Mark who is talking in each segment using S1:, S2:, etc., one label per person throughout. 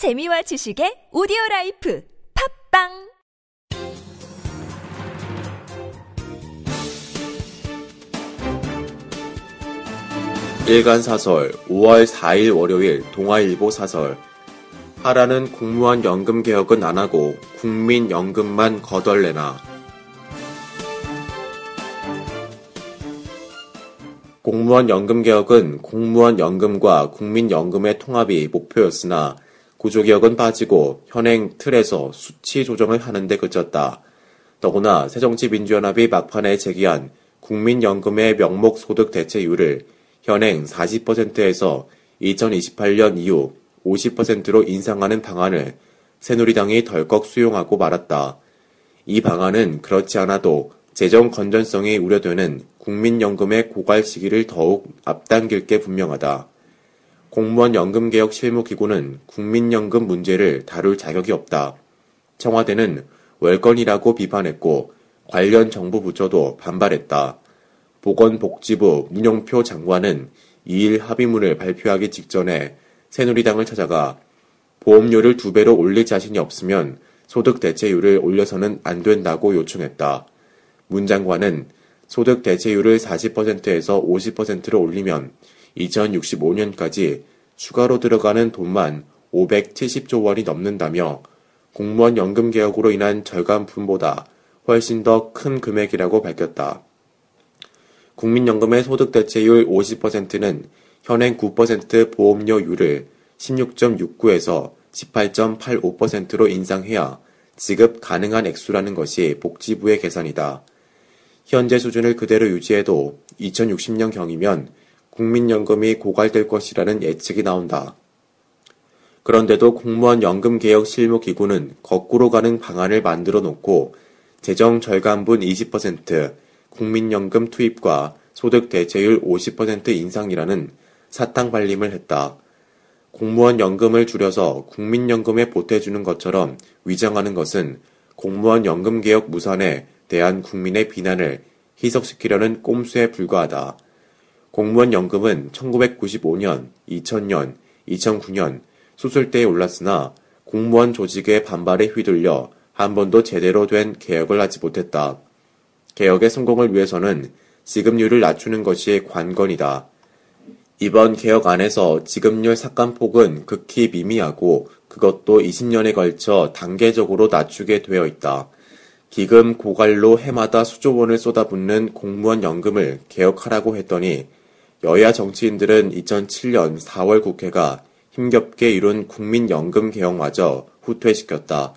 S1: 재미와 지식의 오디오 라이프 팟빵!
S2: 일간 사설 5월 4일 월요일 동아일보 사설. 하라는 공무원 연금 개혁은 안 하고 국민 연금만 거덜내나 공무원 연금 개혁은 공무원 연금과 국민 연금의 통합이 목표였으나 구조개혁은 빠지고 현행 틀에서 수치 조정을 하는 데 그쳤다. 더구나 새정치민주연합이 막판에 제기한 국민연금의 명목 소득 대체율을 현행 40%에서 2028년 이후 50%로 인상하는 방안을 새누리당이 덜컥 수용하고 말았다. 이 방안은 그렇지 않아도 재정 건전성이 우려되는 국민연금의 고갈 시기를 더욱 앞당길 게 분명하다. 공무원 연금개혁 실무기구는 국민연금 문제를 다룰 자격이 없다. 청와대는 월권이라고 비판했고 관련 정부 부처도 반발했다. 보건복지부 문영표 장관은 2일 합의문을 발표하기 직전에 새누리당을 찾아가 보험료를 두 배로 올릴 자신이 없으면 소득 대체율을 올려서는 안 된다고 요청했다. 문 장관은 소득 대체율을 40%에서 50%로 올리면 2065년까지 추가로 들어가는 돈만 570조 원이 넘는다며 공무원 연금 개혁으로 인한 절감분보다 훨씬 더 큰 금액이라고 밝혔다. 국민연금의 소득 대체율 50%는 현행 9% 보험료율을 16.69에서 18.85%로 인상해야 지급 가능한 액수라는 것이 복지부의 계산이다. 현재 수준을 그대로 유지해도 2060년경이면 국민연금이 고갈될 것이라는 예측이 나온다. 그런데도 공무원 연금개혁 실무기구는 거꾸로 가는 방안을 만들어 놓고 재정 절감분 20%, 국민연금 투입과 소득 대체율 50% 인상이라는 사탕 발림을 했다. 공무원 연금을 줄여서 국민연금에 보태주는 것처럼 위장하는 것은 공무원 연금 개혁 무산에 대한 국민의 비난을 희석시키려는 꼼수에 불과하다. 공무원 연금은 1995년, 2000년, 2009년 수술대에 올랐으나 공무원 조직의 반발에 휘둘려 한 번도 제대로 된 개혁을 하지 못했다. 개혁의 성공을 위해서는 지급률을 낮추는 것이 관건이다. 이번 개혁 안에서 지급률 삭감폭은 극히 미미하고 그것도 20년에 걸쳐 단계적으로 낮추게 되어 있다. 기금 고갈로 해마다 수조 원을 쏟아붓는 공무원 연금을 개혁하라고 했더니 여야 정치인들은 2007년 4월 국회가 힘겹게 이룬 국민연금 개혁마저 후퇴시켰다.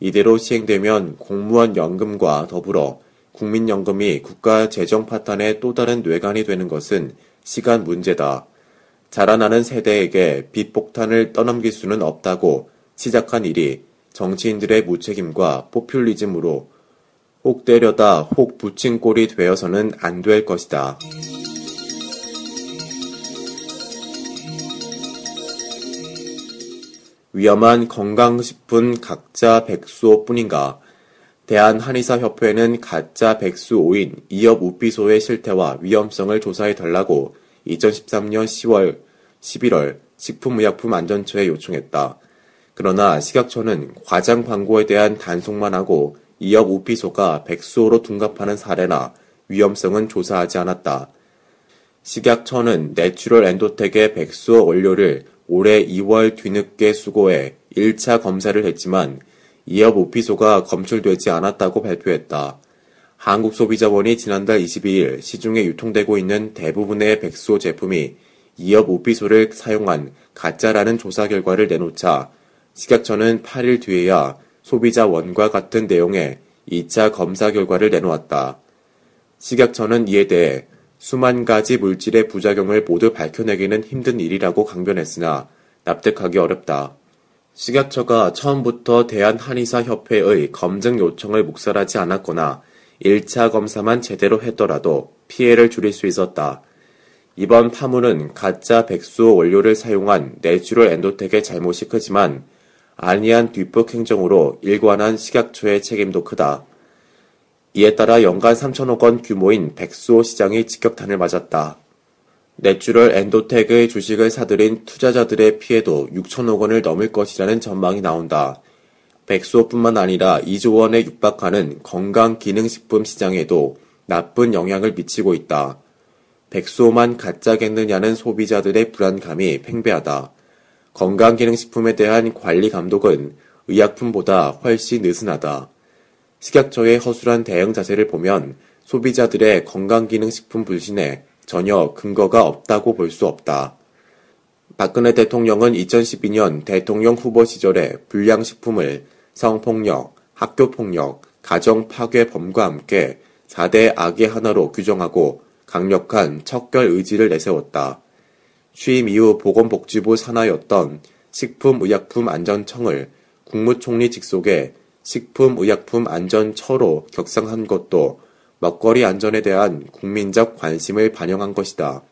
S2: 이대로 시행되면 공무원 연금과 더불어 국민연금이 국가 재정 파탄의 또 다른 뇌관이 되는 것은 시간 문제다. 자라나는 세대에게 빚폭탄을 떠넘길 수는 없다고 시작한 일이 정치인들의 무책임과 포퓰리즘으로 혹 때려다 혹 붙인 꼴이 되어서는 안 될 것이다. 위험한 건강식품 가짜 백수호 뿐인가? 대한한의사협회는 가짜 백수호인 이업 우피소의 실태와 위험성을 조사해 달라고 2013년 10월, 11월 식품의약품안전처에 요청했다. 그러나 식약처는 과장 광고에 대한 단속만 하고 이업 우피소가 백수호로 둔갑하는 사례나 위험성은 조사하지 않았다. 식약처는 내추럴 엔도텍의 백수오 원료를 올해 2월 뒤늦게 수거해 1차 검사를 했지만 이엽우피소가 검출되지 않았다고 발표했다. 한국소비자원이 지난달 22일 시중에 유통되고 있는 대부분의 백수오 제품이 이업 오피소를 사용한 가짜라는 조사 결과를 내놓자 식약처는 8일 뒤에야 소비자원과 같은 내용의 2차 검사 결과를 내놓았다. 식약처는 이에 대해 수만 가지 물질의 부작용을 모두 밝혀내기는 힘든 일이라고 강변했으나 납득하기 어렵다. 식약처가 처음부터 대한한의사협회의 검증 요청을 묵살하지 않았거나 1차 검사만 제대로 했더라도 피해를 줄일 수 있었다. 이번 파문은 가짜 백수오 원료를 사용한 내추럴 엔도텍의 잘못이 크지만 안이한 뒷북 행정으로 일관한 식약처의 책임도 크다. 이에 따라 연간 3천억 원 규모인 백수오 시장이 직격탄을 맞았다. 내추럴 엔도텍의 주식을 사들인 투자자들의 피해도 6천억 원을 넘을 것이라는 전망이 나온다. 백수오뿐만 아니라 2조 원에 육박하는 건강기능식품 시장에도 나쁜 영향을 미치고 있다. 백수만 가짜겠느냐는 소비자들의 불안감이 팽배하다. 건강기능식품에 대한 관리 감독은 의약품보다 훨씬 느슨하다. 식약처의 허술한 대응 자세를 보면 소비자들의 건강기능식품 불신에 전혀 근거가 없다고 볼 수 없다. 박근혜 대통령은 2012년 대통령 후보 시절에 불량식품을 성폭력, 학교폭력, 가정파괴범과 함께 4대 악의 하나로 규정하고 강력한 척결 의지를 내세웠다. 취임 이후 보건복지부 산하였던 식품의약품안전청을 국무총리 직속의 식품의약품 안전처로 격상한 것도 먹거리 안전에 대한 국민적 관심을 반영한 것이다.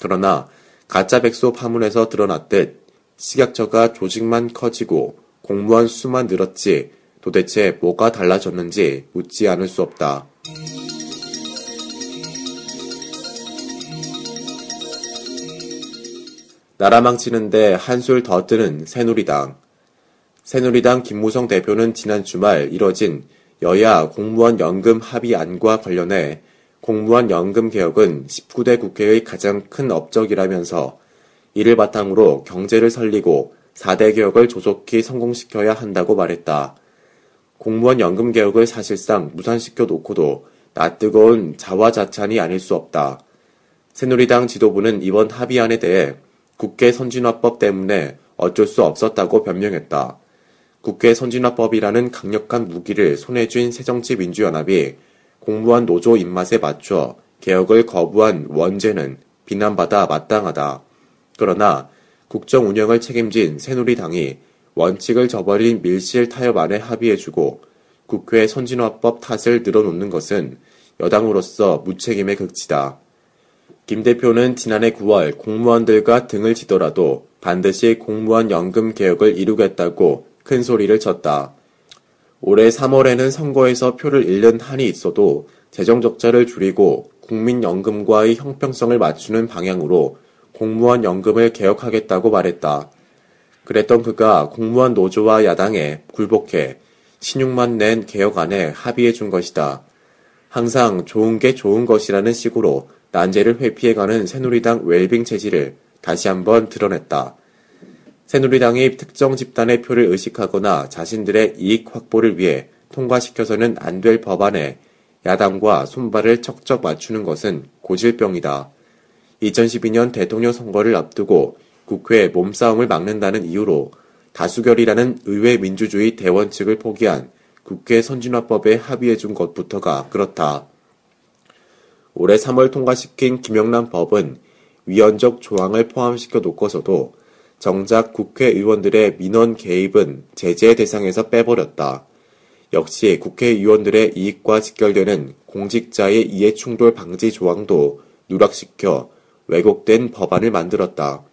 S2: 그러나 가짜 백소 파문에서 드러났듯 식약처가 조직만 커지고 공무원 수만 늘었지 도대체 뭐가 달라졌는지 묻지 않을 수 없다. 나라 망치는데 한술 더 뜨는 새누리당. 새누리당 김무성 대표는 지난 주말 이뤄진 여야 공무원 연금 합의안과 관련해 공무원 연금 개혁은 19대 국회의 가장 큰 업적이라면서 이를 바탕으로 경제를 살리고 4대 개혁을 조속히 성공시켜야 한다고 말했다. 공무원 연금 개혁을 사실상 무산시켜 놓고도 낯뜨거운 자화자찬이 아닐 수 없다. 새누리당 지도부는 이번 합의안에 대해 국회 선진화법 때문에 어쩔 수 없었다고 변명했다. 국회 선진화법이라는 강력한 무기를 손에 쥔 새정치민주연합이 공무원 노조 입맛에 맞춰 개혁을 거부한 원죄는 비난받아 마땅하다. 그러나 국정 운영을 책임진 새누리당이 원칙을 저버린 밀실 타협 안에 합의해주고 국회 선진화법 탓을 늘어놓는 것은 여당으로서 무책임의 극치다. 김 대표는 지난해 9월 공무원들과 등을 치더라도 반드시 공무원 연금 개혁을 이루겠다고 큰 소리를 쳤다. 올해 3월에는 선거에서 표를 잃는 한이 있어도 재정 적자를 줄이고 국민연금과의 형평성을 맞추는 방향으로 공무원 연금을 개혁하겠다고 말했다. 그랬던 그가 공무원 노조와 야당에 굴복해 신용만 낸 개혁안에 합의해 준 것이다. 항상 좋은 게 좋은 것이라는 식으로 난제를 회피해가는 새누리당 웰빙 체질을 다시 한번 드러냈다. 새누리당이 특정 집단의 표를 의식하거나 자신들의 이익 확보를 위해 통과시켜서는 안 될 법안에 야당과 손발을 척척 맞추는 것은 고질병이다. 2012년 대통령 선거를 앞두고 국회 몸싸움을 막는다는 이유로 다수결이라는 의회 민주주의 대원칙을 포기한 국회 선진화법에 합의해 준 것부터가 그렇다. 올해 3월 통과시킨 김영란 법은 위헌적 조항을 포함시켜 놓고서도 정작 국회의원들의 민원 개입은 제재 대상에서 빼버렸다. 역시 국회의원들의 이익과 직결되는 공직자의 이해충돌 방지 조항도 누락시켜 왜곡된 법안을 만들었다.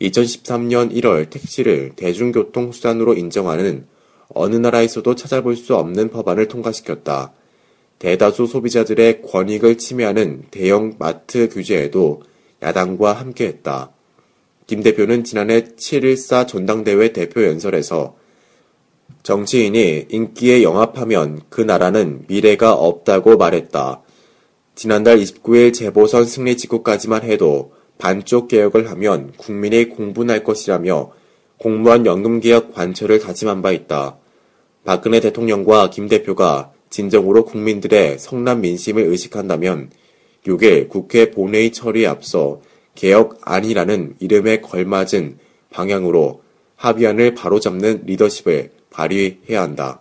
S2: 2013년 1월 택시를 대중교통 수단으로 인정하는 어느 나라에서도 찾아볼 수 없는 법안을 통과시켰다. 대다수 소비자들의 권익을 침해하는 대형 마트 규제에도 야당과 함께했다. 김 대표는 지난해 7.14 전당대회 대표 연설에서 정치인이 인기에 영합하면 그 나라는 미래가 없다고 말했다. 지난달 29일 재보선 승리 직후까지만 해도 반쪽 개혁을 하면 국민이 공분할 것이라며 공무원 연금개혁 관철을 다짐한 바 있다. 박근혜 대통령과 김 대표가 진정으로 국민들의 성남 민심을 의식한다면 6일 국회 본회의 처리에 앞서 개혁 안이라는 이름에 걸맞은 방향으로 합의안을 바로잡는 리더십을 발휘해야 한다.